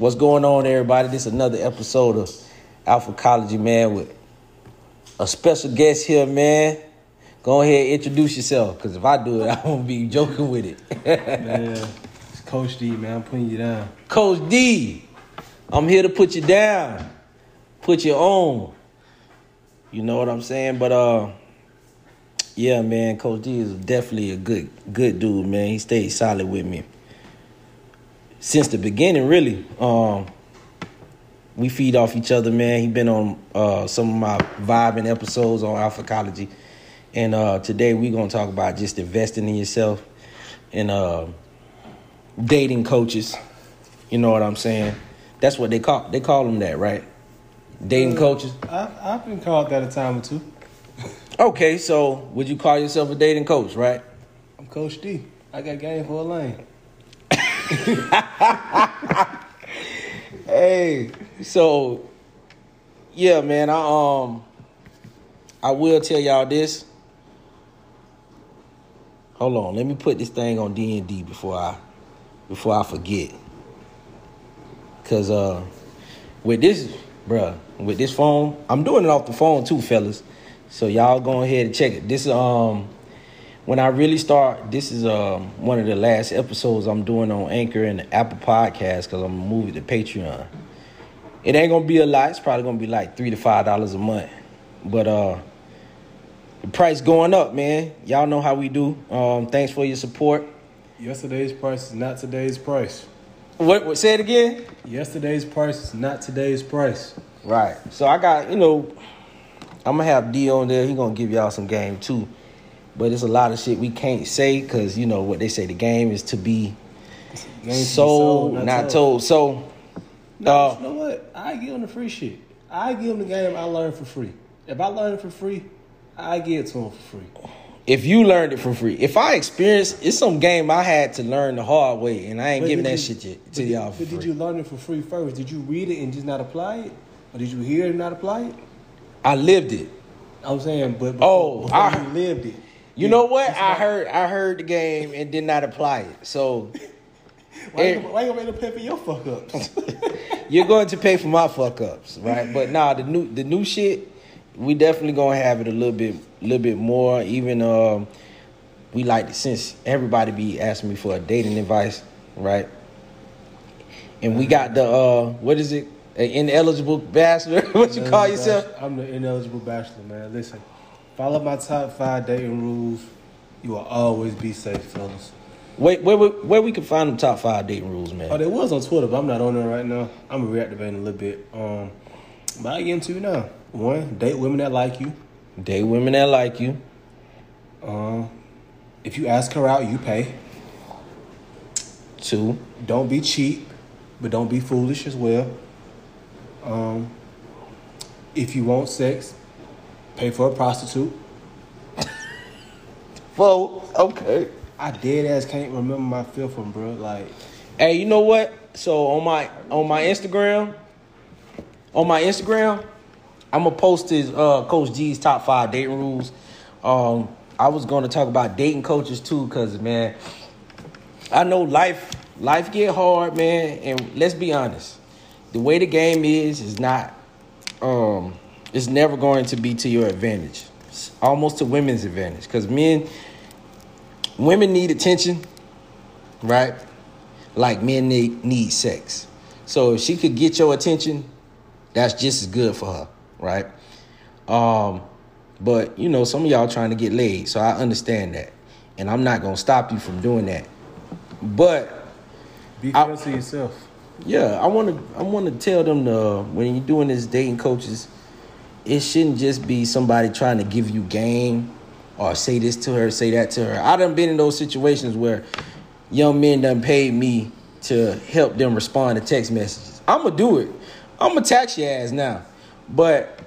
What's going on, everybody? This is another episode of Alpha College, man, with a special guest here, man. Go ahead, introduce yourself, because if I do it, I won't be joking with it. Man, it's Coach D, man. I'm putting you down. Coach D, I'm here to put you down, put you on. You know what I'm saying? But uh, yeah, man, Coach D is definitely a good good dude, man. He stayed solid with me since the beginning, really. Um, we feed off each other, man. He been on uh, some of my vibing episodes on Alphacology, and uh, today we're gonna talk about just investing in yourself and uh, dating coaches. You know what I'm saying? That's what they call they call them that, right? Dating coaches. I, I've been called that a time or two. Okay, so would you call yourself a dating coach, right? I'm Coach D. I got game for a lane. Hey, so yeah, man, I um I will tell y'all this. Hold on, let me put this thing on D and D before I before I forget. Cause uh with this, bruh, with this phone, I'm doing it off the phone too, fellas. So y'all go ahead and check it. This um when I really start, this is um one of the last episodes I'm doing on Anchor and Apple Podcast because I'm gonna to Patreon. It ain't gonna be a lot. It's probably gonna be like three to five dollars a month. But uh the price going up, man. Y'all know how we do. Um thanks for your support. Yesterday's price is not today's price. What, what say it again? Yesterday's price is not today's price. Right. So I got, you know, I'm gonna have D on there. He gonna give y'all some game too. But it's a lot of shit we can't say because you know what they say. The game is to be be sold, not, told. So, No, uh, you know what? I give them the free shit. I give them the game I learned for free. If I learn it for free, I give it to them for free. if you learned it for free, if I experienced, it's some game I had to learn the hard way, and I ain't But giving that you- shit yet to y'all for But did you learn it for free first? Did you read it and just not apply it? Or did you hear it and not apply it? I lived it. I'm saying, but Oh, before, before I- you lived it. You know what? I heard I heard the game and did not apply it. So Why, Eh. you, why you gonna pay for your fuck ups? you're going to pay for my fuck ups, right? But nah, the new the new shit, we definitely gonna have it a little bit little bit more. Even um, we like it since everybody be asking me for a dating advice, right? And we got the uh, what is it? An ineligible bachelor? what you call yourself? I'm the ineligible bachelor, man. Listen, follow my top five dating rules. You will always be safe, fellas. Wait, where, where where we can find them top five dating rules, man? Oh, there was on Twitter, but I'm not on there right now. I'm in a little bit. Um, but I get into it now. One, date women that like you. Date women that like you. Um, if you ask her out, you pay. Two. Don't be cheap, but don't be foolish as well. Um, if you want sex, pay for a prostitute. well, Okay. I dead ass can't remember my fifth one, bro. Like, Hey, you know what? So on my on my Instagram, on my Instagram, I'm gonna post his uh, Coach G's top five dating rules. Um, I was gonna talk about dating coaches too, cause man, I know life life get hard, man, and let's be honest, the way the game is is not um it's never going to be to your advantage. It's almost to women's advantage, cause men women need attention, right? Like men need, need sex. So if she could get your attention, that's just as good for her, right? Um, but you know, some of y'all trying to get laid, so I understand that. And I'm not gonna stop you from doing that. But be I- fair to yourself. yeah, I wanna I wanna tell them to when you're doing this dating coaches, it shouldn't just be somebody trying to give you game or say this to her, say that to her. I done been in those situations where young men done paid me to help them respond to text messages. I'ma do it. I'ma tax your ass now. But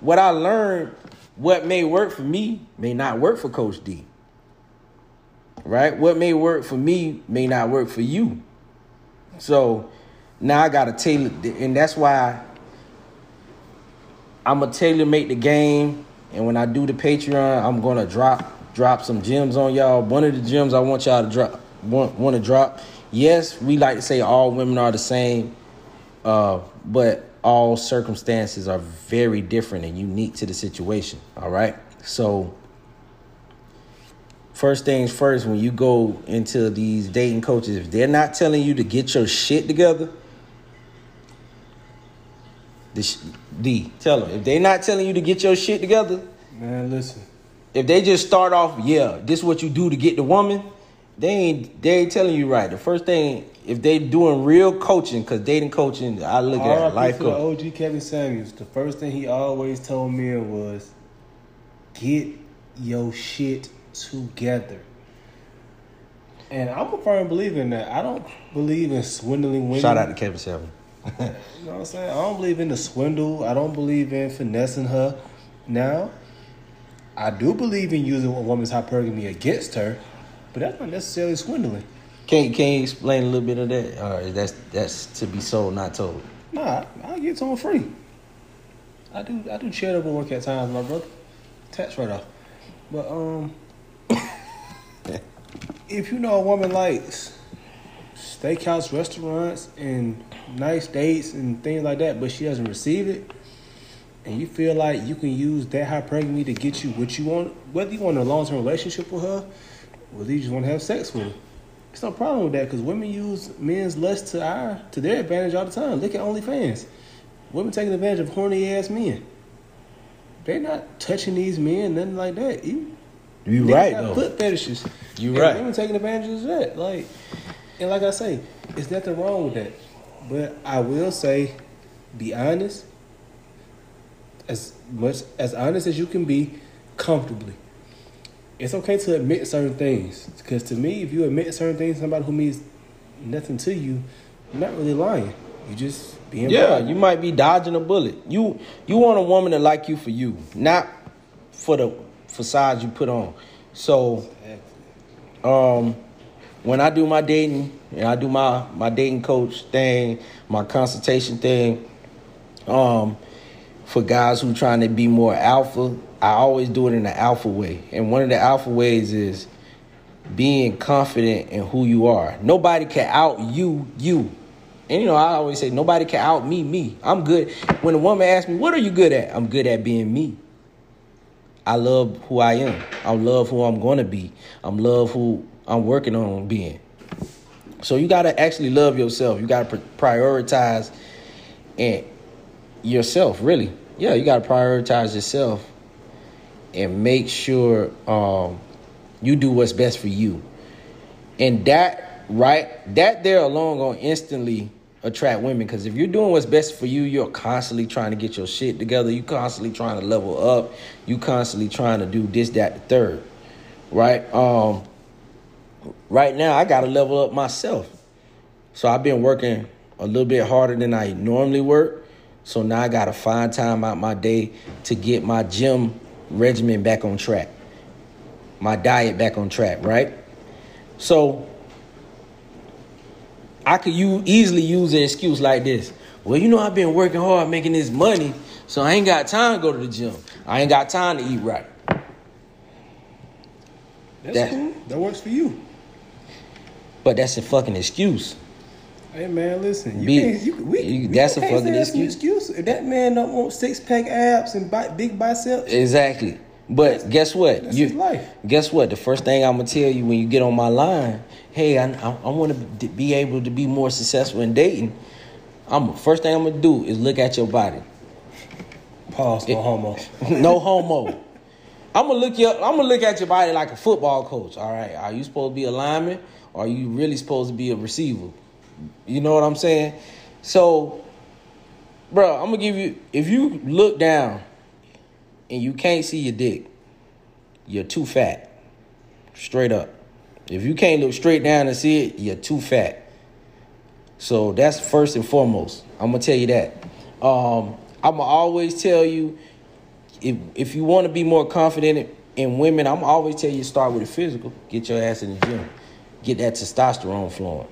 what I learned, what may work for me may not work for Coach D. Right? What may work for me may not work for you. So now I gotta tailor, and that's why I'm gonna tailor make the game. And when I do the Patreon, I'm gonna drop drop some gems on y'all. One of the gems I want y'all to drop want want to drop. Yes, we like to say all women are the same, Uh, but all circumstances are very different and unique to the situation. All right. So, first things first, when you go into these dating coaches, if they're not telling you to get your shit together, the sh- D, tell them. If they're not telling you to get your shit together, Man, listen. if they just start off, yeah, this is what you do to get the woman, they ain't they ain't telling you right. The first thing, if they doing real coaching, because dating coaching, I look at RIP life coach. OG Kevin Samuels. The first thing he always told me was, "Get your shit together." And I'm a firm believer in that. I don't believe in swindling women. Shout out to Kevin Seven. You know what I'm saying? I don't believe in the swindle. I don't believe in finessing her. Now, I do believe in using a woman's hypergamy against her, but that's not necessarily swindling. Can can you explain a little bit of that, or is that's that's to be sold, not told? Nah, I'll get to them free. I do I do charitable work at times, my brother. Tax write off. But um if you know a woman likes steakhouse restaurants and nice dates and things like that, but she doesn't receive it, and you feel like you can use that hypergamy to get you what you want, whether you want a long term relationship with her, whether you just want to have sex with her. There's no problem with that because women use men's lust to our to their advantage all the time. Look at OnlyFans. Women taking advantage of horny ass men. They're not touching these men, nothing like that. You, You right though. Foot fetishes. You And right. Women taking advantage of that. Like, and like I say, it's nothing wrong with that. But I will say, be honest. As much as honest as you can be, comfortably. It's okay to admit certain things. Because to me, if you admit certain things, to somebody who means nothing to you, you're not really lying. You just being Yeah, you might be dodging a bullet. You you want a woman to like you for you, not for the facade you put on. So, um, when I do my dating and I do my my dating coach thing, my consultation thing, um, for guys who trying to be more alpha, I always do it in the alpha way. And one of the alpha ways is being confident in who you are. Nobody can out you you. And you know, I always say nobody can out me me. I'm good. When a woman asks me, "What are you good at?" I'm good at being me. I love who I am. I love who I'm going to be. I'm love who I'm working on being. So you got to actually love yourself. You got to prioritize and yourself, really. Yeah, you got to prioritize yourself and make sure um, you do what's best for you. And that, right, that there alone gonna instantly attract women. Because if you're doing what's best for you, you're constantly trying to get your shit together. You constantly trying to level up. You constantly trying to do this, that, the third, right? Um, right now, I gotta level up myself. So I've been working a little bit harder than I normally work. So now I gotta find time out my day to get my gym regimen back on track, my diet back on track, right? So I could you easily use an excuse like this. Well, you know I've been working hard making this money, so I ain't got time to go to the gym. I ain't got time to eat right. That's That- cool. That works for you. But that's a fucking excuse. Hey man, listen. You Be- you, we, you- that's a fucking say that's an excuse. excuse. If that man don't want six pack abs and bi- big biceps, Exactly. But guess what? that's you his life. guess what? The first thing I'm gonna tell you when you get on my line, hey, I I, I want to be able to be more successful in dating. I'm first thing I'm gonna do is look at your body. pause no homo. no homo. I'm gonna look you. I'm gonna look at your body like a football coach. All right, are you supposed to be a lineman, or are you really supposed to be a receiver? You know what I'm saying? So, bro, I'm gonna give you. If you look down and you can't see your dick, you're too fat. Straight up. If you can't look straight down and see it, you're too fat. So that's first and foremost. I'm gonna tell you that. Um, I'm gonna always tell you if if you want to be more confident in, women, I'm always tell you start with the physical. Get your ass in the gym. Get that testosterone flowing.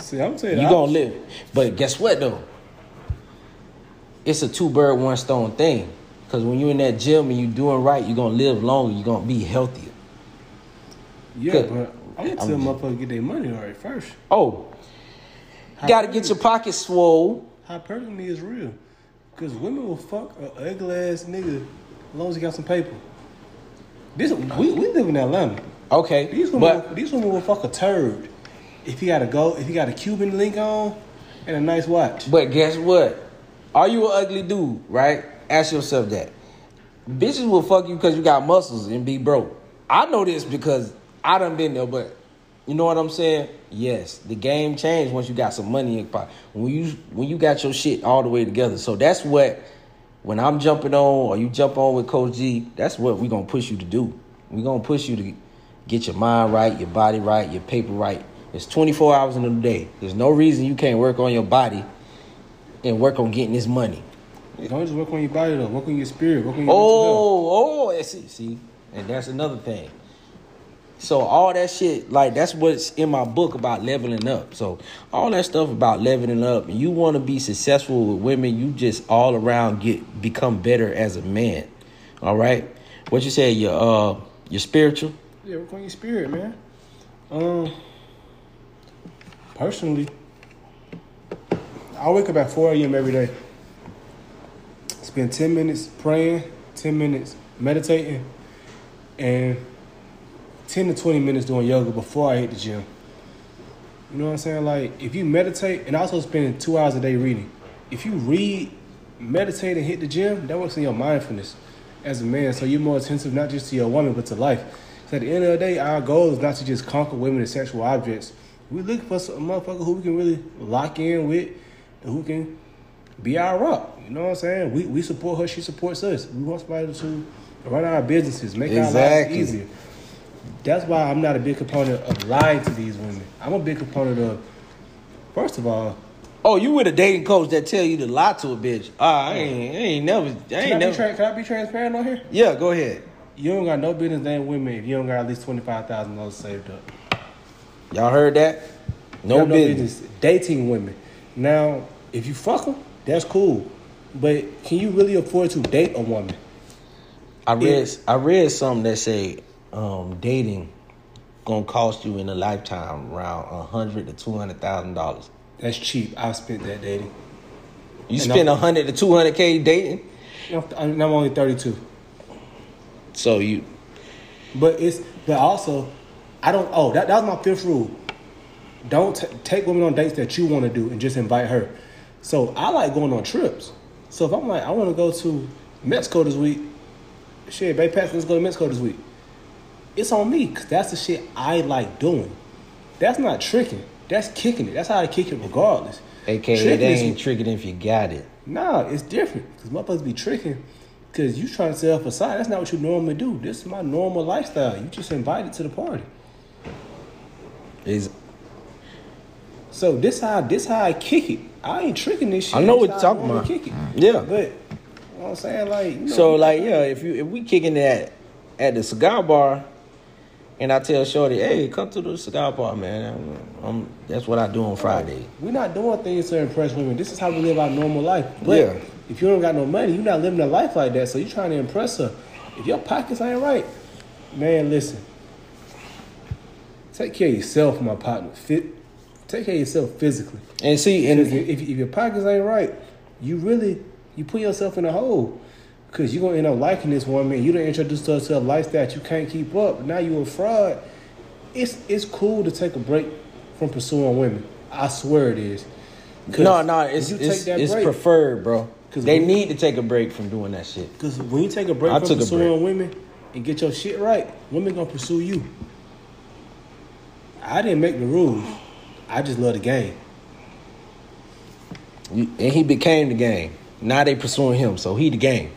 See, I'm saying You you gonna live. But guess what though? It's a two bird one stone thing. Cause when you're in that gym and you're doing right, you're gonna live longer. You're gonna be healthier. Yeah, but I'm gonna tell motherfuckers get their money right first. Oh, you gotta get your pockets swole. hypergamy is real. Because women will fuck a ugly ass nigga as long as he got some paper. This we, we live in Atlanta. Okay, These women, but these women will fuck a turd if he got a go if he got a Cuban link on and a nice watch. but guess what? Are you an ugly dude? Right? Ask yourself that. Bitches will fuck you because you got muscles and be broke. I know this because I done been there, but you know what I'm saying? Yes, the game changed once you got some money in your pocket. When you when you got your shit all the way together. So that's what when I'm jumping on or you jump on with Coach G, that's what we're gonna push you to do. We're gonna push you to get your mind right, your body right, your paper right. It's 24 hours in a day. There's no reason you can't work on your body and work on getting this money. Don't just work on your body though. Work on your spirit. Work on your Oh, oh, see, see, and that's another thing. So all that shit, like that's what's in my book about leveling up. So all that stuff about leveling up, and you want to be successful with women, you just all around get become better as a man. All right, what you say? Your uh, your spiritual. Yeah, work on your spirit, man. Um, personally, I wake up at 4 a.m. every day. Spend 10 minutes praying, 10 minutes meditating, and 10 to 20 minutes doing yoga before I hit the gym. You know what I'm saying? Like, if you meditate, and also spending two hours a day reading. If you read, meditate, and hit the gym, that works in your mindfulness as a man. So you're more attentive not just to your woman, but to life. So at the end of the day, our goal is not to just conquer women as sexual objects. We look for some motherfucker who we can really lock in with, and who can be our rock. You know what I'm saying? We we support her, she supports us. We want somebody to run our businesses, make our Exactly. lives easier. That's why I'm not a big component of lying to these women. I'm a big component of, first of all, Oh, you with a dating coach that tell you to lie to a bitch? Ah, I ain't, I ain't never, I can I, be never. tra- can I be transparent on here? yeah, go ahead. You don't got no business dating women if you don't got at least twenty five thousand dollars saved up. Y'all heard that? You No business. dating women. Now, if you fuck them, that's cool. But can you really afford to date a woman? I read I read something that say um, dating gonna cost you in a lifetime around a hundred to two hundred thousand dollars. That's cheap. I've spent that dating. You And spend a hundred to two hundred k dating, I'm I'm only thirty two. so you But it's but also, I don't. Oh, that, that was my fifth rule. Don't t- take women on dates that you want to do and just invite her. So I like going on trips. So if I'm like, I want to go to Mexico this week, shit, Pass, let's go to Mexico this week. It's on me because that's the shit I like doing. That's not tricking. That's kicking it. That's how I kick it regardless. aka Tricking they is- ain't tricking if you got it. Nah, it's different. Because motherfuckers be tricking. Because you trying to sell a facade. That's not what you normally do. This is my normal lifestyle. You just invited to the party. Is So this how this how I kick it. I ain't tricking this shit. I know what you're talking about. Kick it. Mm-hmm. Yeah. But you know what I'm saying? Like you know, so like yeah, if you if we kicking that at the cigar bar, and I tell Shorty, hey, come to the cigar bar, man. I'm, I'm, that's what I do on Friday. we're not doing things to impress women. This is how we live our normal life. But Yeah. if you don't got no money, you're not living a life like that. So you're trying to impress her. If your pockets ain't right, man, listen. Take care of yourself, my partner. Fit. Take care of yourself physically. And see, and if, if your pockets ain't right, you really you put yourself in a hole. Cause you're gonna end up liking this woman. You done introduced her to a lifestyle that you can't keep up. Now you a fraud. It's it's cool to take a break from pursuing women. I swear it is. no, no, it's you it's, take that it's break- preferred, bro. 'Cause They need to take a break from doing that shit. Because when you take a break I from pursuing break. women and get your shit right, women gonna pursue you. I didn't make the rules. I just love the game. You- And he became the game. Now they pursuing him, so he the game.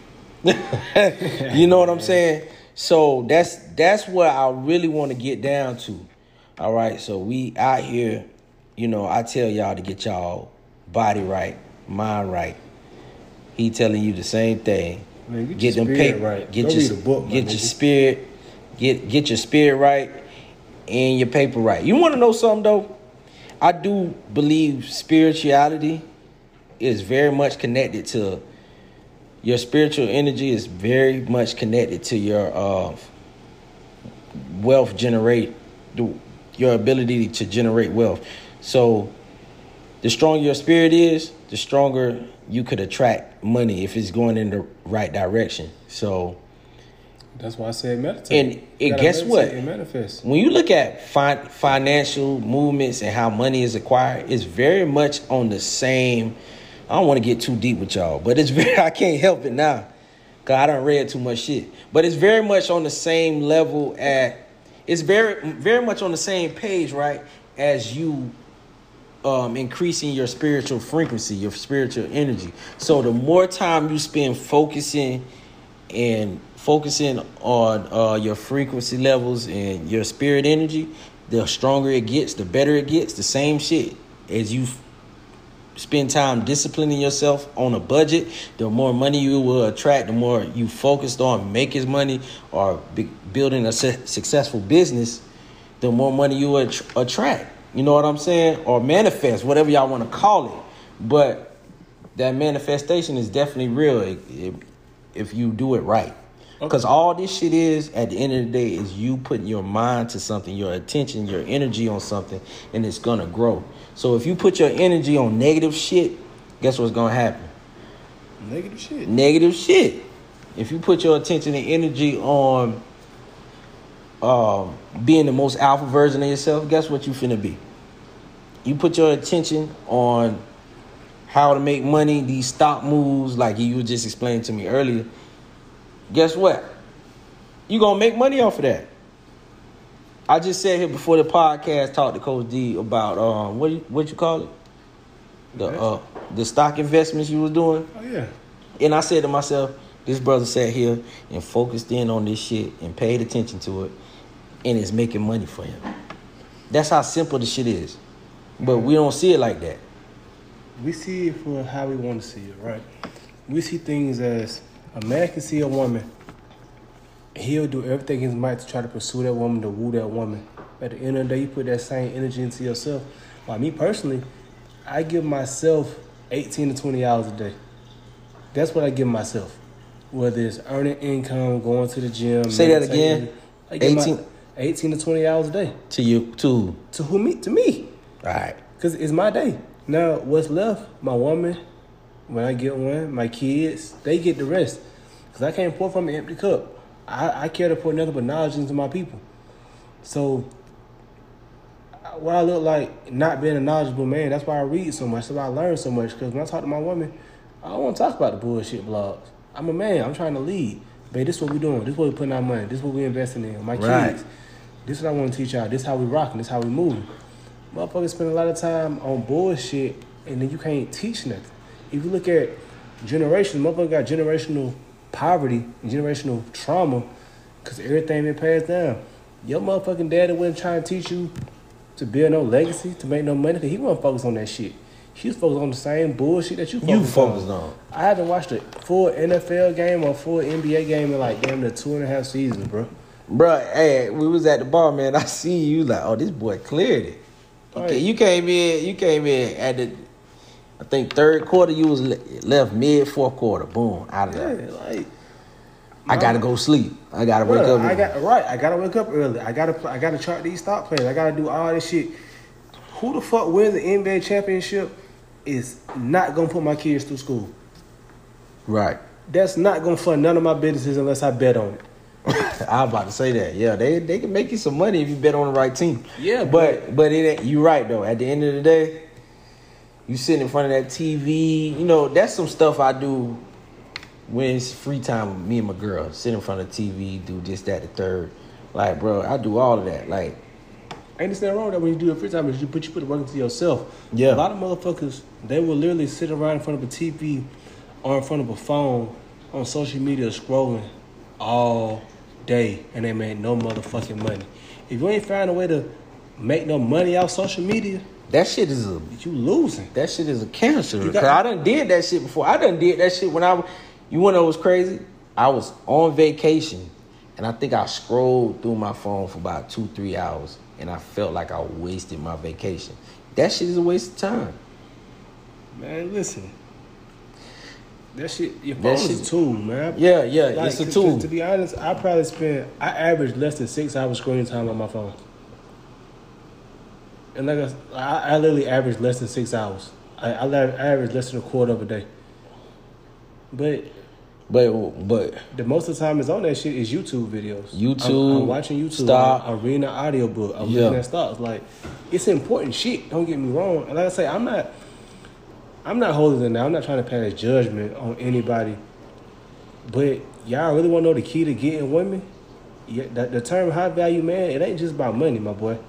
you know what I'm saying? So that's that's what I really want to get down to. All right, so we out here, you know, I tell y'all to get y'all body right, mind right. He telling you the same thing. Man, get get your them paper, right. get Go your book, get your nigga. spirit, get get your spirit right, and your paper right. You want to know something though? I do believe spirituality is very much connected to your spiritual energy is very much connected to your uh, wealth generate your ability to generate wealth. So the stronger your spirit is, the stronger you could attract money if it's going in the right direction. So That's why I said meditate. And- guess what? Manifest. when you look at fi- financial movements and how money is acquired, it's very much on the same. I don't want to get too deep with y'all, but it's very. I can't help it now, cause I don't read too much shit. But it's very much on the same level at. It's very very much on the same page, right? As you um, increasing your spiritual frequency, your spiritual energy. So the more time you spend focusing and focusing on uh, your frequency levels and your spirit energy, the stronger it gets, the better it gets. The same shit as you spend time disciplining yourself on a budget, the more money you will attract, the more you focused on making money or building a su- successful business, the more money you will att- attract. You know what I'm saying? Or manifest, whatever y'all want to call it. But that manifestation is definitely real if you do it right. Because all this shit is, at the end of the day, is you putting your mind to something, your attention, your energy on something, and it's gonna grow. So if you put your energy on negative shit, guess what's gonna happen? Negative shit. Negative shit. If you put your attention and energy on um, being the most alpha version of yourself, guess what you finna be? You put your attention on how to make money, these stock moves, like you just explained to me earlier. Guess what? You gonna make money off of that. I just said here before the podcast, talked to Coach D about um, what you- what you call it, the uh, the stock investments you was doing. Oh yeah. And I said to myself, this brother sat here and focused in on this shit and paid attention to it, and it's making money for him. That's how simple the shit is. But we don't see it like that. We see it for how we want to see it, right? We see things as a man can see a woman. He'll do everything in his might to try to pursue that woman, to woo that woman. At the end of the day, you put that same energy into yourself. Like me personally, I give myself 18 to 20 hours a day. That's what I give myself. Whether it's earning income, going to the gym. Say that again. I 18 18, 18 to 20 hours a day. To you, to? To who me? To me. All right. Cause it's my day. Now, what's left? My woman, when I get one, my kids, they get the rest. Cause I can't pour from an empty cup. I, I care to pour nothing but knowledge into my people. So, what I look like not being a knowledgeable man, that's why I read so much. That's why I learn so much. Cause when I talk to my woman, I don't want to talk about the bullshit blogs. I'm a man. I'm trying to lead. Babe, this is what we doing. This is what we putting our money. This is what we investing in. My Right. kids. This is what I want to teach y'all. This is how we rocking. This is how we moving. Motherfuckers spend a lot of time on bullshit and then you can't teach nothing. If you look at generation, motherfucker got generational poverty and generational trauma because everything been passed down. Your motherfucking daddy wasn't trying to teach you to build no legacy, to make no money, because he wasn't focused on that shit. He was focused on the same bullshit that you focused, You focused on. I haven't watched a full NFL game or full NBA game in like damn near two and a half seasons, bro. Bruh, hey, we was at the bar, man. I see you like, oh, this boy cleared it. You, Right. you came in, you came in at the, I think third quarter. You was left mid fourth quarter. Boom, out of Yeah, there. like I gotta go sleep. I gotta wake up. I got right. I gotta wake up early. I gotta I gotta chart these stock plays. I gotta do all this shit. Who the fuck wins the NBA championship is not gonna put my kids through school. right. That's not gonna fund none of my businesses unless I bet on it. I was about to say that. Yeah, they they can make you some money if you bet on the right team. Yeah, but but it ain't, you right though. At the end of the day, you sitting in front of that TV. You know that's some stuff I do when it's free time with me and my girl. Sit in front of the TV, do this, that, the third. Like, bro, I do all of that. Like, Ain't this nothing wrong that when you do it free time? Is you put you put the work into yourself. Yeah. A lot of motherfuckers they will literally sit around in front of a TV or in front of a phone on social media scrolling all day and they make no motherfucking money. If you ain't find a way to make no money out social media, that shit is a you losing. that shit is a cancer. You got- I done did that shit before. I done did that shit when I. was- You wanna know what's crazy? I was on vacation, and I think I scrolled through my phone for about two, three hours, and I felt like I wasted my vacation. That shit is a waste of time. Man, listen. That shit, your phone is a tool, man. Yeah, yeah, Like, it's a to- tool. To, to be honest, I probably spend, I average less than six hours screen time on my phone. And like I, I literally average less than six hours. I, I average less than a quarter of a day. But But but the most of the time is on that shit is YouTube videos. YouTube, I'm, I'm watching YouTube. stock. I'm, I'm reading an audiobook. I'm Yeah. looking at stocks. Like it's important shit. Don't get me wrong. And like I say, I'm not. I'm not holding than that. I'm not trying to pass judgment on anybody. But y'all really want to know the key to getting women? Yeah, the, the term high value man, it ain't just about money, my boy.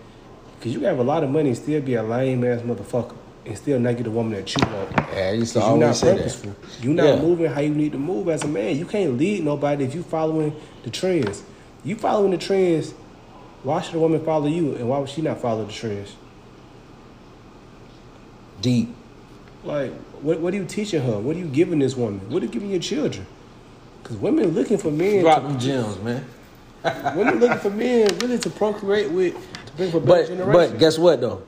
Cause you can have a lot of money and still be a lame ass motherfucker and still not get the woman that you want. yeah, I used to you're not always say that. You're not Yeah. moving how you need to move as a man. You can't lead nobody if you following the trends. You following the trends. Why should a woman follow you, and why would she not follow the trends? Deep. Like, what what are you teaching her? What are you giving this woman? What are you giving your children? Because women looking for men. Drop them gems, man. women looking for men really to procreate with to bring for better But but guess what though?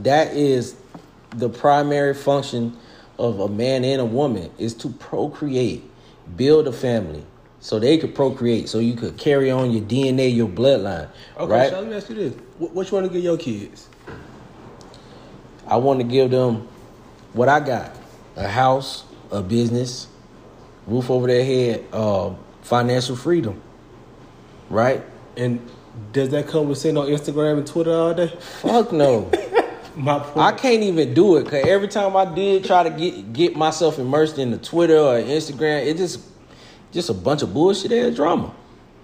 That is the primary function of a man and a woman is to procreate, build a family, so they could procreate, so you could carry on your DNA, your bloodline. okay, right? so let me ask you this: what, what you want to give your kids? I want to give them what I got: a house, a business, roof over their head, uh, financial freedom. Right? And does that come with sitting on Instagram and Twitter all day? Fuck no. My point. I can't even do it because every time I did try to get get myself immersed in the Twitter or Instagram, it just just a bunch of bullshit ass drama.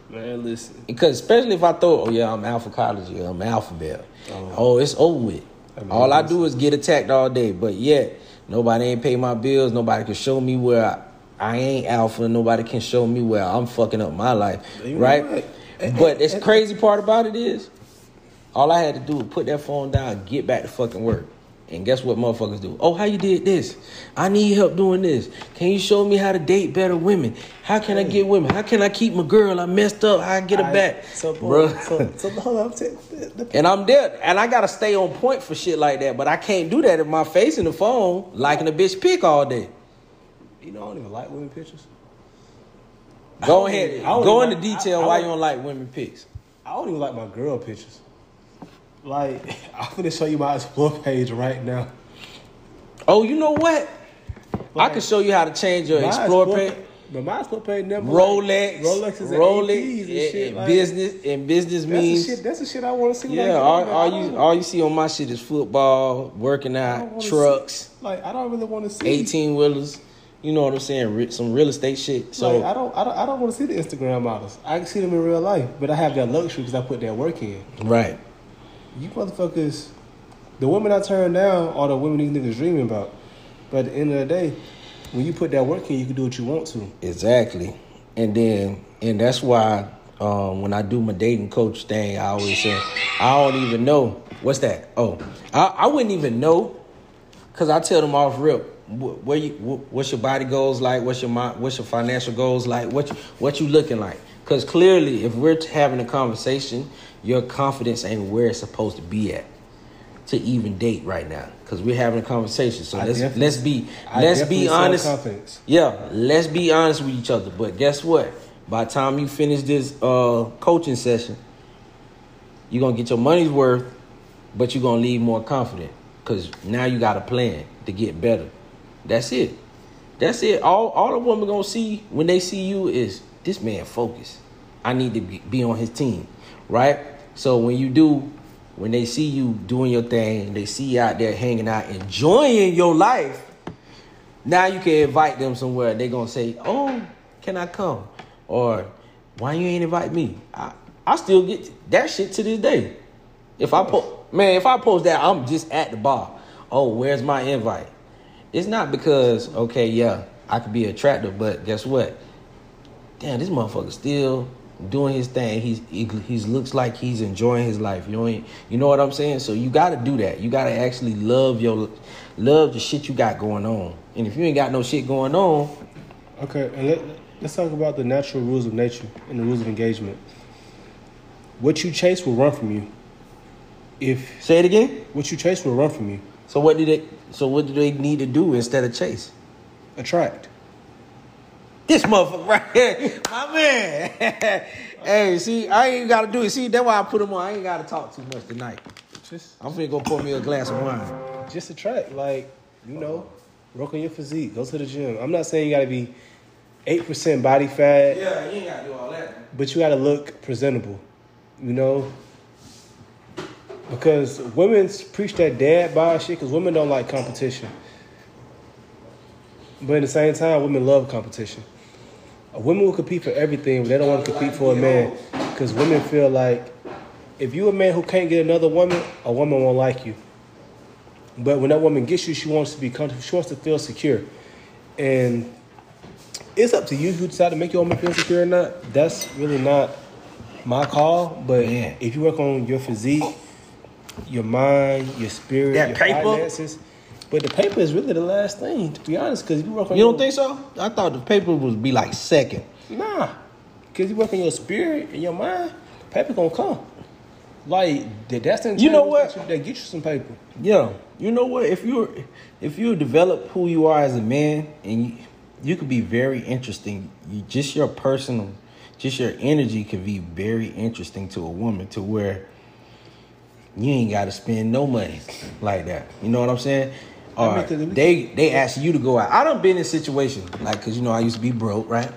Man, listen. Because especially if I throw, oh yeah, I'm alpha college, yeah, I'm alphabet. Oh. Oh, it's over with. I mean, all I do is get attacked all day, but yet nobody ain't pay my bills. Nobody can show me where I, I ain't alpha. Nobody can show me where I'm fucking up my life, know right? But the crazy part about it is, all I had to do was put that phone down, get back to fucking work. And guess what motherfuckers do? Oh, how you did this? I need help doing this. Can you show me how to date better women? How can I get women? How can I keep my girl? I messed up. How I get her I- back? So, so, so hold on. I'm the, the, And I'm there, and I gotta stay on point for shit like that. But I can't do that if my face in the phone, liking a bitch pic all day. you know, I don't even like women pictures. Go ahead, even- I don't go into like- detail I- I why you don't like women pics. I don't even like my girl pictures. Like, I'm gonna show you my explore page right now. Oh, you know what? I can show you how to change your My explore page. But my explore page never Rolex, like, Rolexes and Rolex, and shit. and like, business, and business That's means. the shit. That's the shit I want to see. Yeah, all, all you all you see on my shit is football, working out, trucks, see- like I don't really want to see. eighteen wheelers. You know what I'm saying? Some real estate shit. So like, I don't, I don't, I don't want to see the Instagram models. I can see them in real life, but I have that luxury because I put that work in. right, You motherfuckers, the women I turn down are the women these niggas dreaming about. But at the end of the day, when you put that work in, you can do what you want to. exactly. And then and that's why um, when I do my dating coach thing, I always say I don't even know what's that. Oh, I, I wouldn't even know because I tell them off rip. Wh- Where you, what's your body goals like? What's your mind? What's your financial goals like? What you, what you looking like? Because clearly, if we're having a conversation, your confidence ain't where it's supposed to be at to even date right now. Because we're having a conversation, so I let's let's be let's be honest. Yeah, let's be honest with each other. But guess what? By the time you finish this uh, coaching session, you're gonna get your money's worth, but you're gonna leave more confident because now you got a plan to get better. That's it. That's it. All all a woman gonna see when they see you is this man focused. I need to be, on his team, right? So when you do, when they see you doing your thing, they see you out there hanging out, enjoying your life. Now you can invite them somewhere. They gonna say, "Oh, can I come?" Or, "Why you ain't invite me?" I, I still get that shit to this day. If I post, man, if I post that, I'm just at the bar. Oh, where's my invite? It's not because okay, yeah, I could be attractive, but guess what? Damn, this motherfucker still doing his thing. He's he, he's looks like he's enjoying his life. You know, you know what I'm saying? So you got to do that. You got to actually love your love the shit you got going on. And if you ain't got no shit going on, Okay, and let, let's talk about the natural rules of nature and the rules of engagement. What you chase will run from you. If say it again. what you chase will run from you, So what do they? So what do they need to do instead of chase? attract. This motherfucker right here, my man. hey, see, I ain't got to do it. See, that's why I put him on. I ain't got to talk too much tonight. Just I'm finna go pour me a glass of wine. just attract, like you know, work on your physique. Go to the gym. I'm not saying you gotta be eight percent body fat, Yeah, you ain't gotta do all that. but you gotta look presentable. You know, because women preach that dad bod shit. Because women don't like competition, but at the same time, women love competition. A woman will compete for everything, but they don't want to compete for a man because women feel like if you a man who can't get another woman, a woman won't like you. But when that woman gets you, she wants to be comfortable. She wants to feel secure, and it's up to you if you decide to make your woman feel secure or not. That's really not my call. But Man. if you work on your physique, your mind, your spirit, That your paper? finances, but the paper is really the last thing, to be honest. Because you work on You don't think so? I thought the paper would be like second. Nah, because you work on your spirit and your mind, paper gonna come. Like that- that's the You know what? that, get you some paper. Yeah, you know what? If you if you develop who you are as a man, and you, you could be very interesting. You just your personal, just your energy can be very interesting to a woman to where you ain't got to spend no money like that. You know what I'm saying? Or I mean, 'cause we- they they ask you to go out. I done been in situations like because you know I used to be broke, right?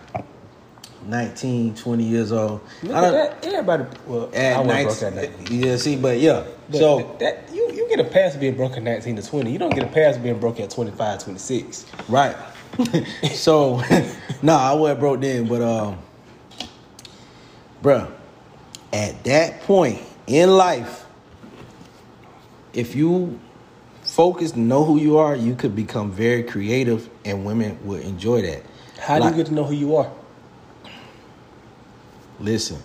19, 20 years old. Look I done- that. Everybody, well, I at wasn't 19 broke at 19. Yeah, see, but yeah. But so that, that- you you get a pass being broke at 19 to 20. You don't get a pass being broke at 25, 26. Right. so, nah, I wasn't broke then, but um, bruh, at that point in life, if you focus, know who you are, you could become very creative, and women would enjoy that. How do you get to know who you are? Listen,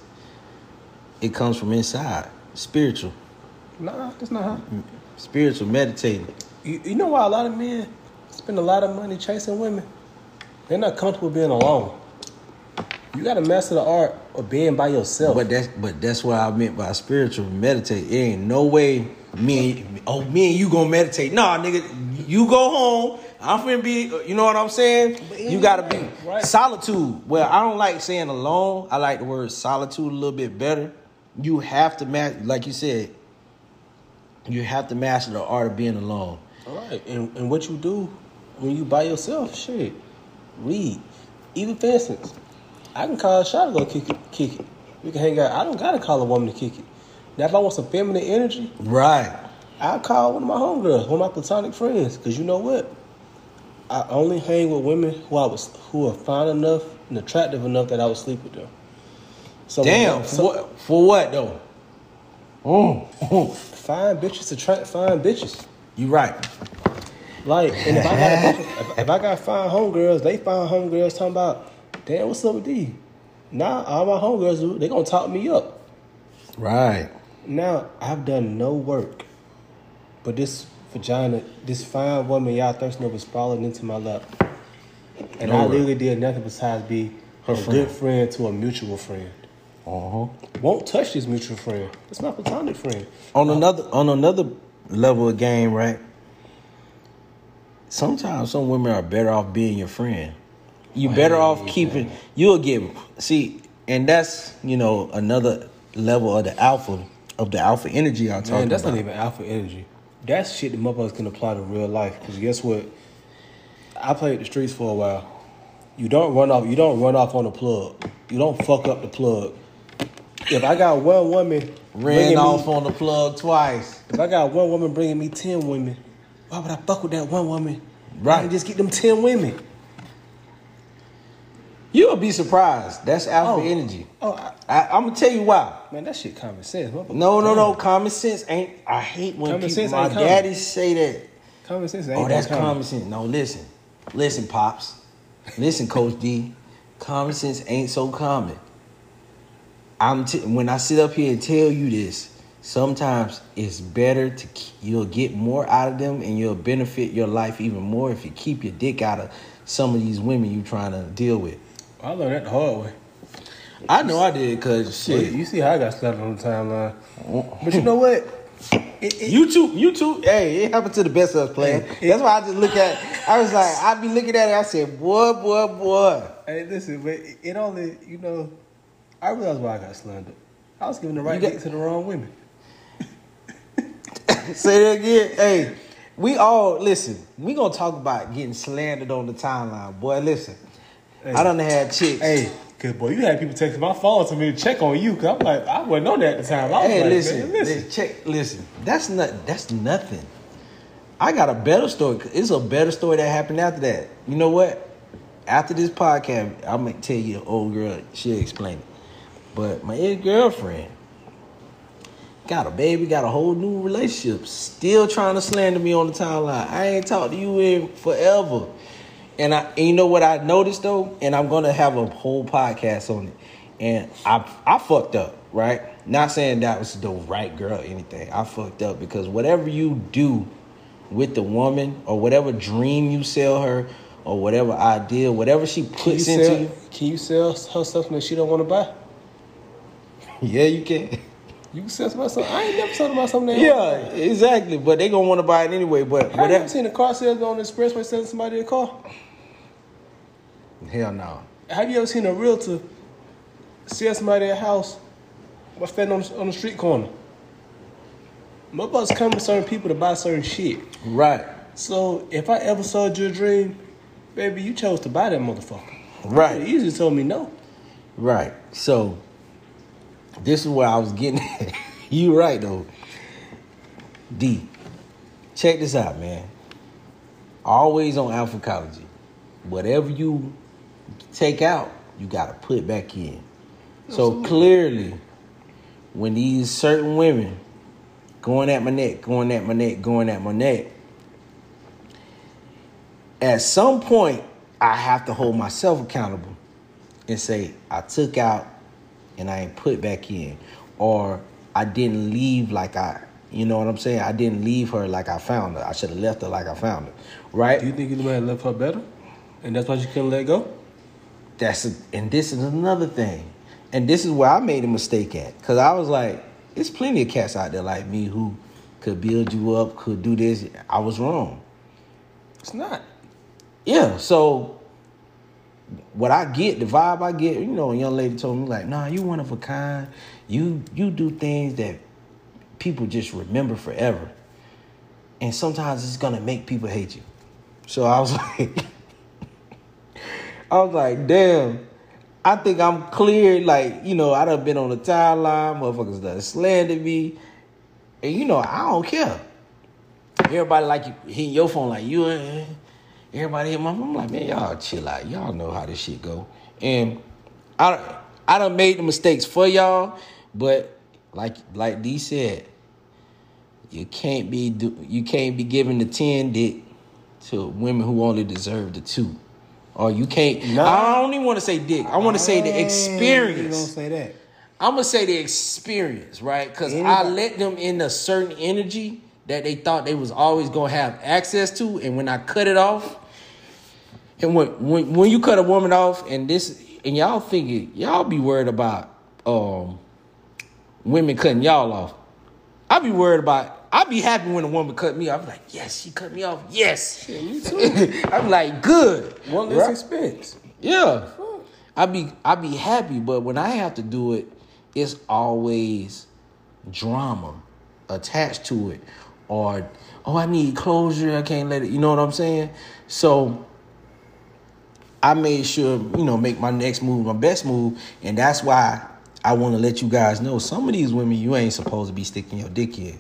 it comes from inside, spiritual, Nah, that's not how. spiritual, meditating. You, you know why a lot of men spend a lot of money chasing women? They're not comfortable being alone. You got to master the art of being by yourself. But that's but that's what I meant by spiritual meditate. It ain't no way me and oh me and you gonna meditate. Nah, nigga, you go home. I'm finna be. You know what I'm saying? You gotta be Right. solitude. Well, I don't like saying alone. I like the word solitude a little bit better. You have to master, like you said. You have to master the art of being alone. All right, and, and what you do when you by yourself, shit, read. Even for instance, I can call a shot to go kick it, kick it. We can hang out. I don't gotta call a woman to kick it. Now, if I want some feminine energy, Right. I'll call one of my homegirls, one of my platonic friends. Cause you know what? I only hang with women who I was who are fine enough and attractive enough that I would sleep with them. So Damn. so- For what? For what though? Mm. fine bitches attract fine bitches. You right. Like, and if I got a bunch if, I got fine homegirls, they fine homegirls talking about, damn, what's up with D? Now all my homegirls they gonna talk me up. Right. Now I've done no work, but this vagina, this fine woman y'all thirsting over, is falling into my lap, and No I literally did nothing besides be Her a friend. good friend to a mutual friend. Uh huh. Won't touch this mutual friend. It's my platonic friend. on another on another level of game, right? Sometimes some women are better off being your friend. You better off keeping. You'll get see, and that's you know another level of the alpha of the alpha energy I'm talking Man, that's about. not even alpha energy. That's shit that motherfuckers can apply to real life. Because guess what? I played the streets for a while. You don't run off. You don't run off on the plug. You don't fuck up the plug. If I got one woman Ran off me, on the plug twice. if I got one woman bringing me ten women, why would I fuck with that one woman? Right. Just get them ten women. You'll be surprised. That's alpha Oh. energy. Oh, I, I'm gonna tell you why. man, that shit common sense. motherfucker. No, no, no. Common sense ain't. I hate when Common people, sense my ain't common. daddies say that. Common sense. Ain't Oh, that's common. common sense. No, listen. Listen, Pops. Listen, Coach D. Common sense ain't so common. I'm t- when I sit up here and tell you this, sometimes it's better to k- you'll get more out of them and you'll benefit your life even more if you keep your dick out of some of these women you're trying to deal with. I learned that the hard way. I know I did cause Well, shit. you see how I got started on the timeline. Uh-uh. But you know what? It, it, You too, you too. Hey, it happened to the best of us, player. That's why I just look at. I was like, I'd be looking at it. I said, boy, boy, boy. Hey, listen, but it only, you know, I realized why I got slandered. I was giving the right dick to the wrong women. Say that again. Hey, we all listen. We gonna talk about getting slandered on the timeline, boy. Listen, I done had chicks. Hey, cause boy, you had people texting my phone to me to check on you. Cause I'm like, I wasn't on that at the time. I was Hey, like, listen, listen. listen, check, listen. That's not. That's nothing. I got a better story. It's a better story that happened after that. You know what? After this podcast, I'm gonna tell you, old girl. She'll explain it. But my ex girlfriend got a baby, got a whole new relationship. Still trying to slander me on the timeline. I ain't talked to you in forever. And I, and you know what I noticed though, and I'm gonna have a whole podcast on it. And I, I fucked up, right? Not saying that was the right girl or anything. I fucked up because whatever you do with the woman, or whatever dream you sell her, or whatever idea, whatever she Can you, puts into sell, you, can you sell her stuff that she don't want to buy? yeah, you can. You can sell somebody something. I ain't never sold about something. Yeah, exactly. But they gonna want to buy it anyway. But Have you seen a car salesman on the expressway selling somebody a car? Hell no. Have you ever seen a realtor sell somebody a house while standing on the, on the street corner? Motherfuckers come to certain people to buy certain shit. Right. So if I ever sold you a dream, baby, you chose to buy that motherfucker. Right. You easily told me no. Right. So this is where I was getting at. you right though. D. Check this out, man. Always on alphacology. Whatever you take out, you gotta put back in. So clearly, when these certain women going at my neck, going at my neck, going at my neck, at some point I have to hold myself accountable and say I took out and I ain't put back in, or I didn't leave like I, you know what I'm saying? I didn't leave her like I found her. I should have left her like I found her, right? Do you think have left her better? And that's why she couldn't let go? That's a, and this is another thing, and this is where I made a mistake at, cause I was like, there's plenty of cats out there like me who could build you up, could do this. I was wrong. It's not. Yeah, so what I get, the vibe I get, you know, a young lady told me like, "Nah, you one of a kind. You you do things that people just remember forever, and sometimes it's gonna make people hate you." So I was like, I was like, "Damn." I think I'm clear, like, you know, I done been on the timeline, motherfuckers done slandered me. And you know, I don't care. Everybody like you hitting your phone like you eh, everybody hit my phone. I'm like, man, y'all chill out. Y'all know how this shit go. And I I done made the mistakes for y'all, but like like D said, you can't be do, you can't be giving the 10 dick to women who only deserve the two. Or you can't Nah. I don't even want to say dick. I want to say the experience. You don't say that. I'm gonna say the experience, right? Because I let them in a certain energy that they thought they was always gonna have access to, and when I cut it off, and when when when you cut a woman off, and this and y'all figure y'all be worried about um women cutting y'all off. I be worried about. I be happy when a woman cut me off. I'm like, yes, she cut me off. Yes, Yeah, me too. I'm like, good. One less Right? expense. Yeah. I be I be happy, but when I have to do it, it's always drama attached to it. Or oh I need closure, I can't let it you know what I'm saying? So I made sure, you know, make my next move my best move, and that's why I want to let you guys know some of these women you ain't supposed to be sticking your dick in.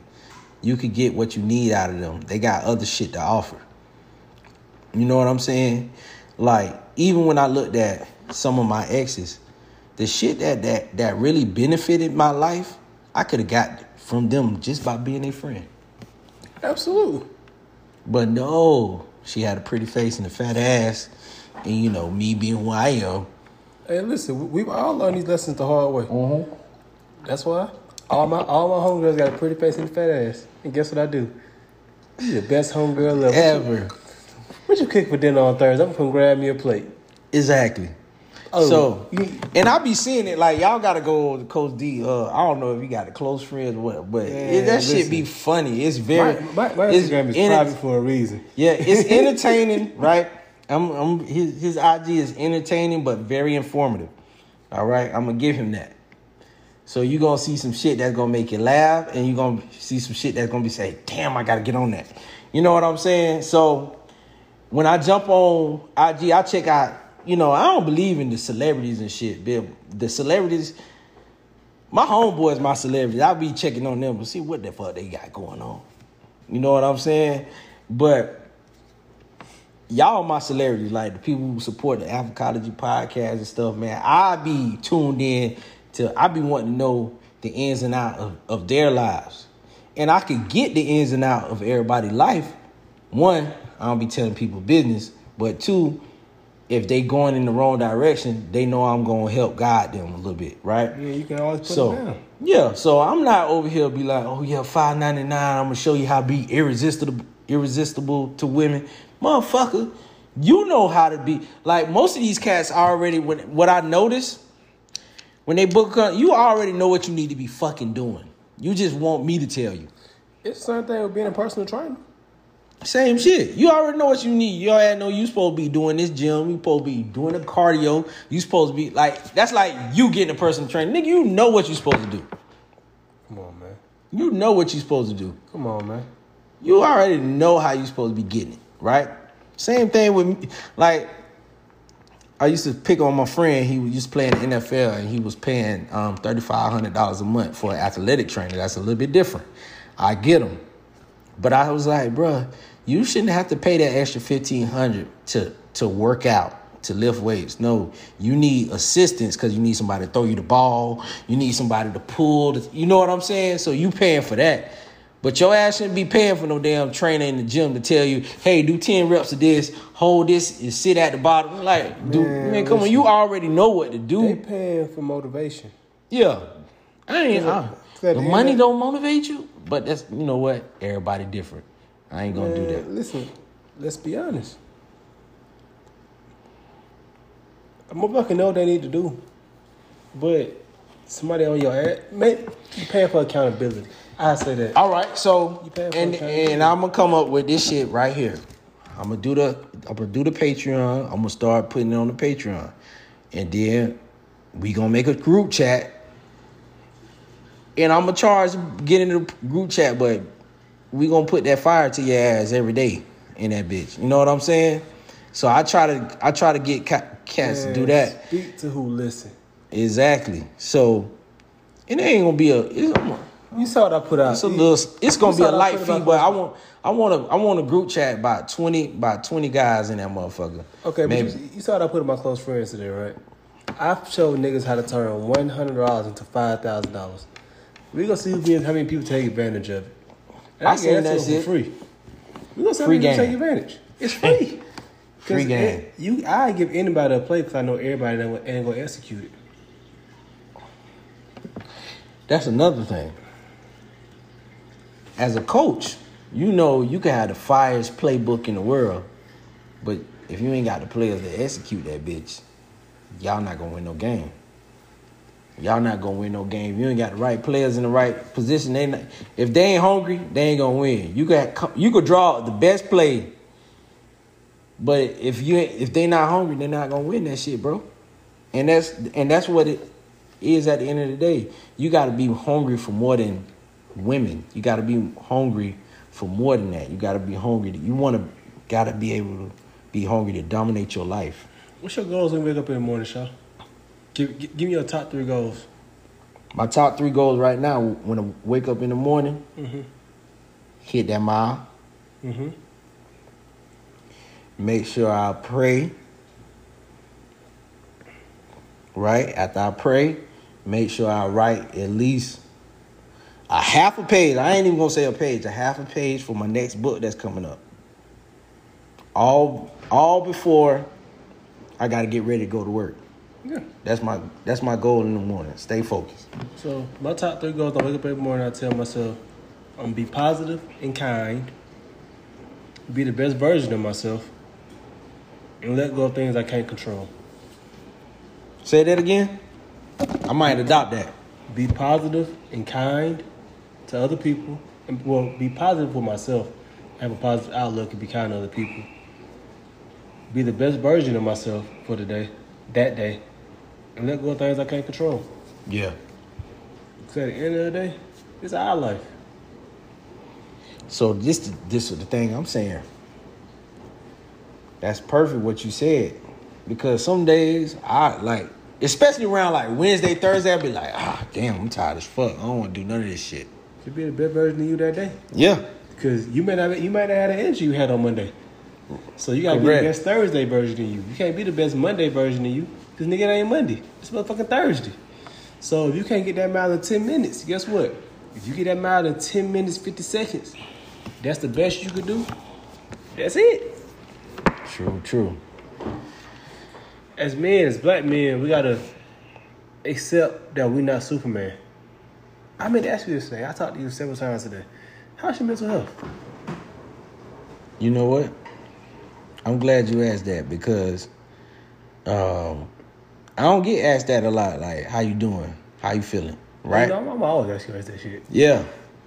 You could get what you need out of them. They got other shit to offer. You know what I'm saying? Like even when I looked at some of my exes, the shit that that that really benefited my life, I could have got from them just by being a friend. Absolutely. But no, she had a pretty face and a fat ass, and you know me being who I am. Hey, listen, we, we all learn these lessons the hard way. Mm-hmm. That's why all my all my homegirls got a pretty face and a fat ass. And guess what I do? You the best homegirl ever. Ever What you cook for dinner on Thursday? I'm gonna grab me a plate. exactly. Oh, so, you- and I be seeing it like y'all gotta go to Coach D. Uh, I don't know if you got a close friends or what, but Man, it, that shit be funny. It's very My, my, my it's Instagram is enter- private for a reason. Yeah, it's entertaining, right? I'm, I'm his his IG is entertaining but very informative. All right, I'm gonna give him that. So you gonna see some shit that's gonna make you laugh, and you gonna see some shit that's gonna be say, "Damn, I gotta get on that." You know what I'm saying? So when I jump on IG, I check out. You know, I don't believe in the celebrities and shit. But the celebrities, my homeboys, my celebrities, I'll be checking on them to see what the fuck they got going on. You know what I'm saying? But y'all my celebrities, like the people who support the Alphacology podcast and stuff, man. I be tuned in to I be wanting to know the ins and out of, of their lives. And I could get the ins and out of everybody's life. One, I don't be telling people business, but two, if they going in the wrong direction, they know I'm gonna help guide them a little bit, right? Yeah, you can always put so it down. yeah, so I'm not over here be like, oh yeah, five ninety nine. I'm gonna show you how to be irresistible, irresistible to women, motherfucker. You know how to be like most of these cats already. When what I notice when they book, a- you already know what you need to be fucking doing. You just want me to tell you. It's the same thing with being a personal trainer. Same shit. You already know what you need. You already know you supposed to be doing this gym. You supposed to be doing the cardio. You supposed to be like that's like you getting a personal trainer. Nigga, you know what you supposed to do. Come on, man. You know what you supposed to do. Come on, man. You already know how you supposed to be getting it, right? Same thing with me. Like I used to pick on my friend. He was just playing the NFL, and he was paying um, thirty five hundred dollars a month for an athletic trainer. That's a little bit different. I get him, but I was like, bruh, you shouldn't have to pay that extra fifteen hundred to to work out. To lift weights, no. You need assistance because you need somebody to throw you the ball. You need somebody to pull. The, you know what I'm saying? So you paying for that. But your ass shouldn't be paying for no damn trainer in the gym to tell you, hey, do 10 reps of this, hold this, and sit at the bottom. Like, dude, Man, man, come on, you already know what to do. They paying for motivation. yeah. I ain't, I, the money don't motivate you, but that's, you know what? Everybody different. I ain't gonna do that. Listen, let's be honest. A motherfucker know what they need to do, but somebody on your ad, man, you paying for accountability. I say that. All right, so You paying for and and I'm gonna come up with this shit right here. I'm gonna do the I'm gonna do the Patreon. I'm gonna start putting it on the Patreon, and then we gonna make a group chat. And I'm gonna charge getting in the group chat, but we gonna put that fire to your ass every day in that bitch. You know what I'm saying? So I try to I try to get ca- cats to do that Speak to who listen. exactly. So and it ain't gonna be a. You saw what I put out. it's a little. It's gonna be a light fee, but I want. I want to. I want a group chat about twenty. About twenty guys in that motherfucker. Okay, maybe. but you, you saw what I put in my close friends today, right? I've showed niggas how to turn one hundred dollars into five thousand dollars. We gonna see who being how many people take advantage of it. And I gave seen that shit. free. We gonna see how many people take advantage. It's free. Free game. it- you, I give anybody a play because I know everybody ain't ain't gonna execute it. That's another thing. As a coach, you know you can have the fireest playbook in the world, but if you ain't got the players to execute that bitch, y'all not gonna win no game. Y'all not gonna win no game. You ain't got the right players in the right position. They not, if they ain't hungry, they ain't gonna win. You got you could draw the best play, but if you if they not hungry, they're not gonna win that shit, bro. And that's and that's what it is at the end of the day. You got to be hungry for more than women. You got to be hungry for more than that. You got to be hungry. To, you want to got to be able to be hungry to dominate your life. What's your goals when you wake up in the morning, Shaw? Give, give, give me your top three goals. My top three goals right now when I wake up in the morning, Mm-hmm. hit that mile, Mm-hmm. make sure I pray. Right after I pray, make sure I write at least a half a page. I ain't even gonna say a page, a half a page for my next book that's coming up. All all before I gotta get ready to go to work. Yeah. That's my that's my goal in the morning. Stay focused. So my top three goals, I wake up every morning, I tell myself, I'm gonna be positive and kind, be the best version of myself, and let go of things I can't control. Say that again. I might adopt that. Be positive and kind to other people, and well, be positive for myself, have a positive outlook, and be kind to other people. Be the best version of myself for the day, that day, and let go of things I can't control. Yeah. Cause at the end of the day, it's our life. So this this is the thing I'm saying. That's perfect what you said. Because some days I like especially around like Wednesday, Thursday, I'll be like, ah damn, I'm tired as fuck. I don't wanna do none of this shit. Should be the best version of you that day. Yeah. Cause you may not you might not have the energy you had on Monday. So you gotta be the best Thursday version of you. You can't be the best Monday version of you. Cause nigga, ain't Monday. It's motherfucking Thursday. So if you can't get that mile in 10 minutes, guess what? If you get that mile in 10 minutes, 50 seconds, that's the best you could do. That's it. True, true. As men, as black men, we gotta accept that we're not Superman. I meant to ask you this today. I talked to you several times today. How's your mental health? You know what? I'm glad you asked that because um, I don't get asked that a lot. Like, how you doing? How you feeling? Right? You know, I'm, always asking that shit. Yeah.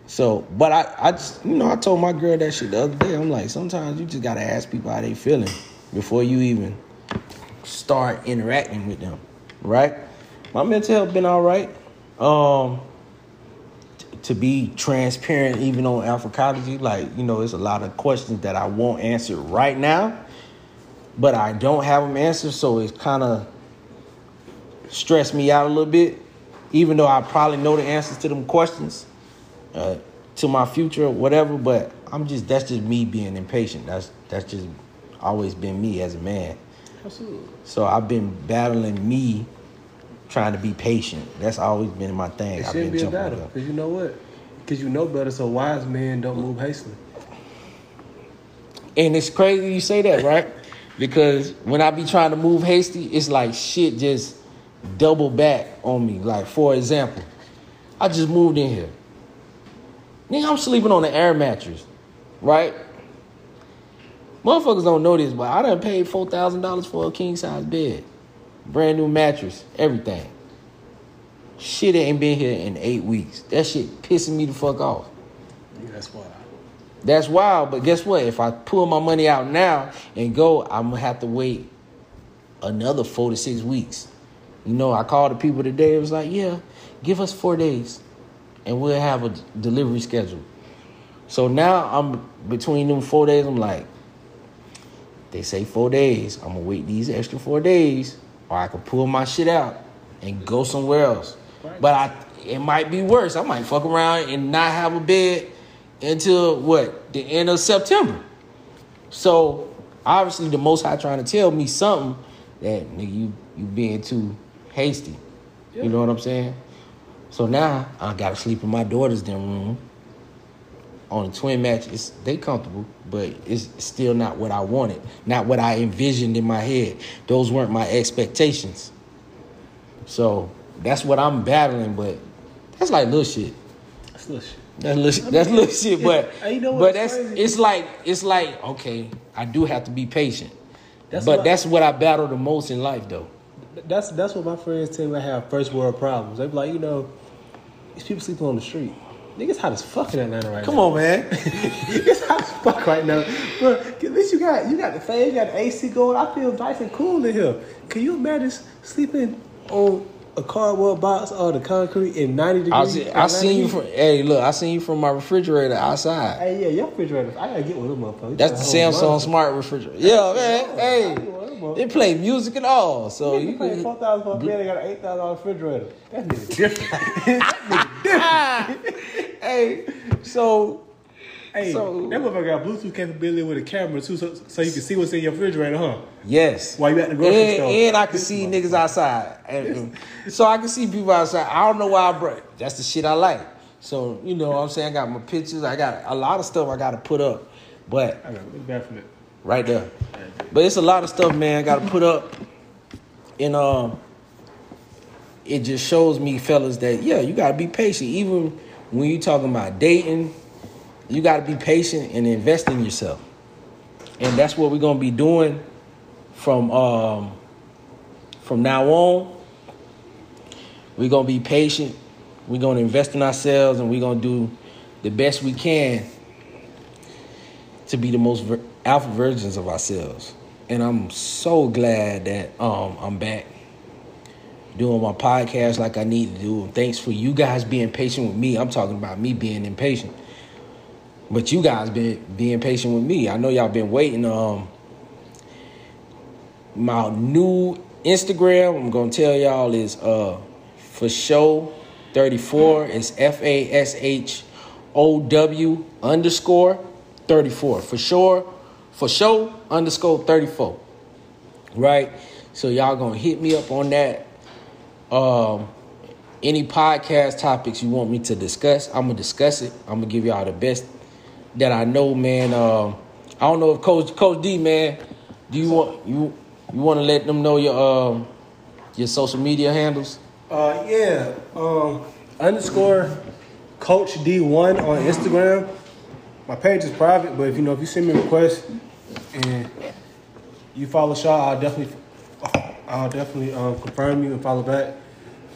So, but I, I just, you know, I told my girl that shit the other day. I'm like, sometimes you just gotta ask people how they feeling before you even start interacting with them, right? My mental health been all right. Um, to be transparent, even on alphacology, like you know, there's a lot of questions that I won't answer right now, but I don't have them answered, so it's kind of stressed me out a little bit. Even though I probably know the answers to them questions, uh, to my future, whatever. But I'm just that's just me being impatient. That's that's just always been me as a man. Absolutely. So I've been battling me, trying to be patient. That's always been my thing. It I've shouldn't been be a jumping battle. Because you know what? Because you know better, so wise men don't move hastily. And it's crazy you say that, right? because when I be trying to move hasty, it's like shit just double back on me. Like for example, I just moved in here. Nigga, I'm sleeping on an air mattress, right? Motherfuckers don't know this, but I done paid four thousand dollars for a king size bed, brand new mattress, everything. Shit ain't been here in eight weeks. That shit pissing me the fuck off. Yeah, that's why. That's wild, but guess what? If I pull my money out now and go, I'm gonna have to wait another four to six weeks. You know, I called the people today. It was like, yeah, give us four days, and we'll have a delivery schedule. So now I'm between them four days. I'm like, they say four days. I'm gonna wait these extra four days, or I can pull my shit out and go somewhere else. But I, it might be worse. I might fuck around and not have a bed until what the end of September. So obviously, the Most High trying to tell me something that nigga, you you being too hasty. You know what I'm saying? So now I gotta sleep in my daughter's den room on a twin match. It's they comfortable, but it's still not what I wanted, not what I envisioned in my head. Those weren't my expectations. So that's what I'm battling, but that's like little shit. That's little shit. That's little, that's little shit, but uh, you know but that's crazy? it's like it's like okay, I do have to be patient, That's but what- that's what I battle the most in life, though. That's that's what my friends tell me I have first world problems. They be like, you know, these people sleeping on the street. Niggas hot as fuck in Atlanta right Come now. Come on, man. it's hot as fuck right now. But at least you got you got the fan, you got the AC going. I feel nice and cool in here. Can you imagine sleeping on a cardboard box or the concrete in ninety degrees? I, see, I seen you from. Hey, look, I seen you from my refrigerator outside. Hey, yeah, your refrigerator. I gotta get one of them motherfuckers. That's the Got a whole Samsung smart refrigerator. Yeah, man. Hey, Hey. they play music and all, so You you pay four thousand for a bed. They got an eight thousand dollar refrigerator. That nigga different. hey, so Hey, So- that motherfucker got Bluetooth capability with a camera too, so, so you can see what's in your refrigerator, huh? Yes. While you at the grocery and, store. and I can see niggas outside. And- so I can see people outside. I don't know why I brought that's the shit I like. So, you know what I'm saying? I got my pictures. I got a lot of stuff I gotta put up. But I got to look bad for that. Right there. But it's a lot of stuff, man, gotta put up. And um it just shows me, fellas, that yeah, you gotta be patient. Even when you're talking about dating, you gotta be patient and invest in yourself. And that's what we're gonna be doing from um from now on. We're gonna be patient. We're gonna invest in ourselves, and we're gonna do the best we can to be the most ver- alpha versions of ourselves. And I'm so glad that um I'm back. doing my podcast like I need to do. Thanks for you guys being patient with me. I'm talking about me being impatient. But you guys been being patient with me. I know y'all been waiting. Um, my new Instagram, I'm gonna tell y'all is uh for show 34. It's F A S H O W underscore 34. For sure, for show underscore 34. Right? So y'all gonna hit me up on that. Um any podcast topics you want me to discuss, I'm gonna discuss it. I'm gonna give y'all the best that I know, man. Um, I don't know if Coach Coach D, man, do you want you you want to let them know your um your social media handles? Uh, yeah. Um, underscore Coach D one on Instagram. My page is private, but if you know if you send me a request you follow Shaw, I'll definitely I'll definitely um, confirm you and follow back.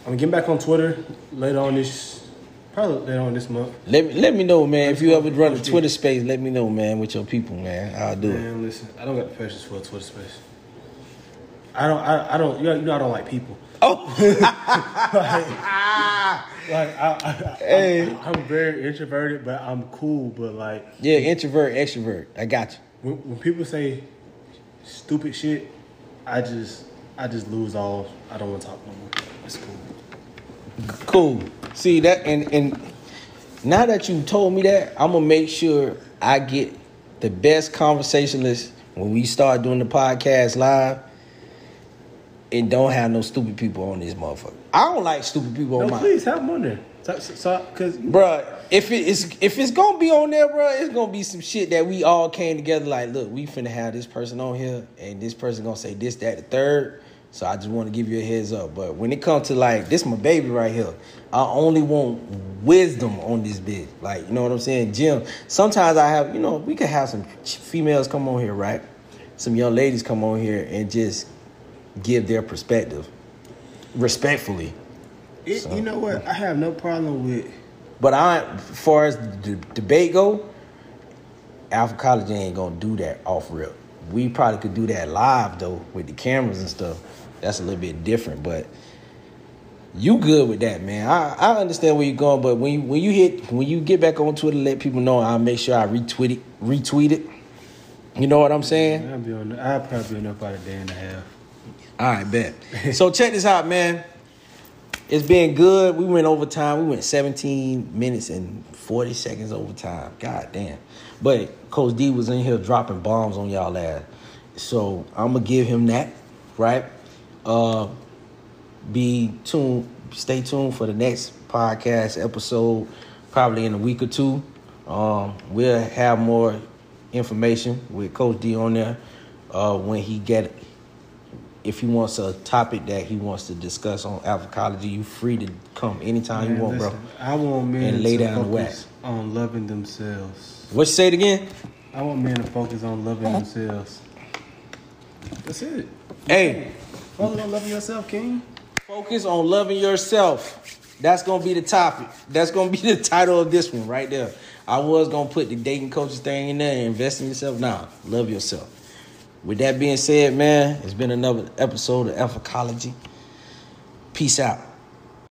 I'm getting back on Twitter later on this probably later on this month. Let me let me know, man. If you ever run a Twitter space, let me know, man, with your people, man. I'll do it. Man, listen, I don't got the patience for a Twitter space. I don't. I, I don't. You know, you know, I don't like people. Oh, Like I, I, Hey. I'm, I'm very introverted, but I'm cool. But like yeah, introvert, extrovert. I got you. when, when people say stupid shit, I just I just lose all. I don't want to talk no more. It's cool. Cool. See that, and and now that you told me that, I'm gonna make sure I get the best conversationalist when we start doing the podcast live, and don't have no stupid people on this motherfucker. I don't like stupid people on No, my. please have them on there. So, so, cause Bruh, if it is if it's gonna be on there, bruh, it's gonna be some shit that we all came together like, look, we finna have this person on here, and this person gonna say this, that, the third. So I just want to give you a heads up. But when it comes to like this, my baby right here, I only want wisdom on this bitch. Like you know what I'm saying, Jim. Sometimes I have, you know, we could have some females come on here, right? Some young ladies come on here and just give their perspective, respectfully. It, you know what? I have no problem with. But I, as far as the debate go, Alphacology ain't gonna do that off rip. We probably could do that live though with the cameras and stuff. That's a little bit different, but you good with that, man. I, I understand where you're going, but when you, when you hit when you get back on Twitter, let people know. I'll make sure I retweet it. Retweet it. You know what I'm saying? I'll be on. I'll probably be on there about a day and a half. All right, bet. so check this out, man. It's been good. We went overtime. We went 17 minutes and 40 seconds overtime. God damn. But Coach D was in here dropping bombs on y'all ass. So I'm gonna give him that, right? Uh be tuned, stay tuned for the next podcast episode, probably in a week or two. Um, we'll have more information with Coach D on there uh, when he get if he wants a topic that he wants to discuss on alphacology, you free to come anytime you Man, want, bro. I want men And lay to down the focus wax. on loving themselves. What you say it again? I want men to focus on loving themselves. That's it. Hey, Focus on loving yourself, King. focus on loving yourself. That's gonna be the topic. That's gonna be the title of this one right there. I was gonna put the dating coaches thing in there and invest in yourself. Nah, love yourself. With that being said, man, it's been another episode of Alphacology. Peace out.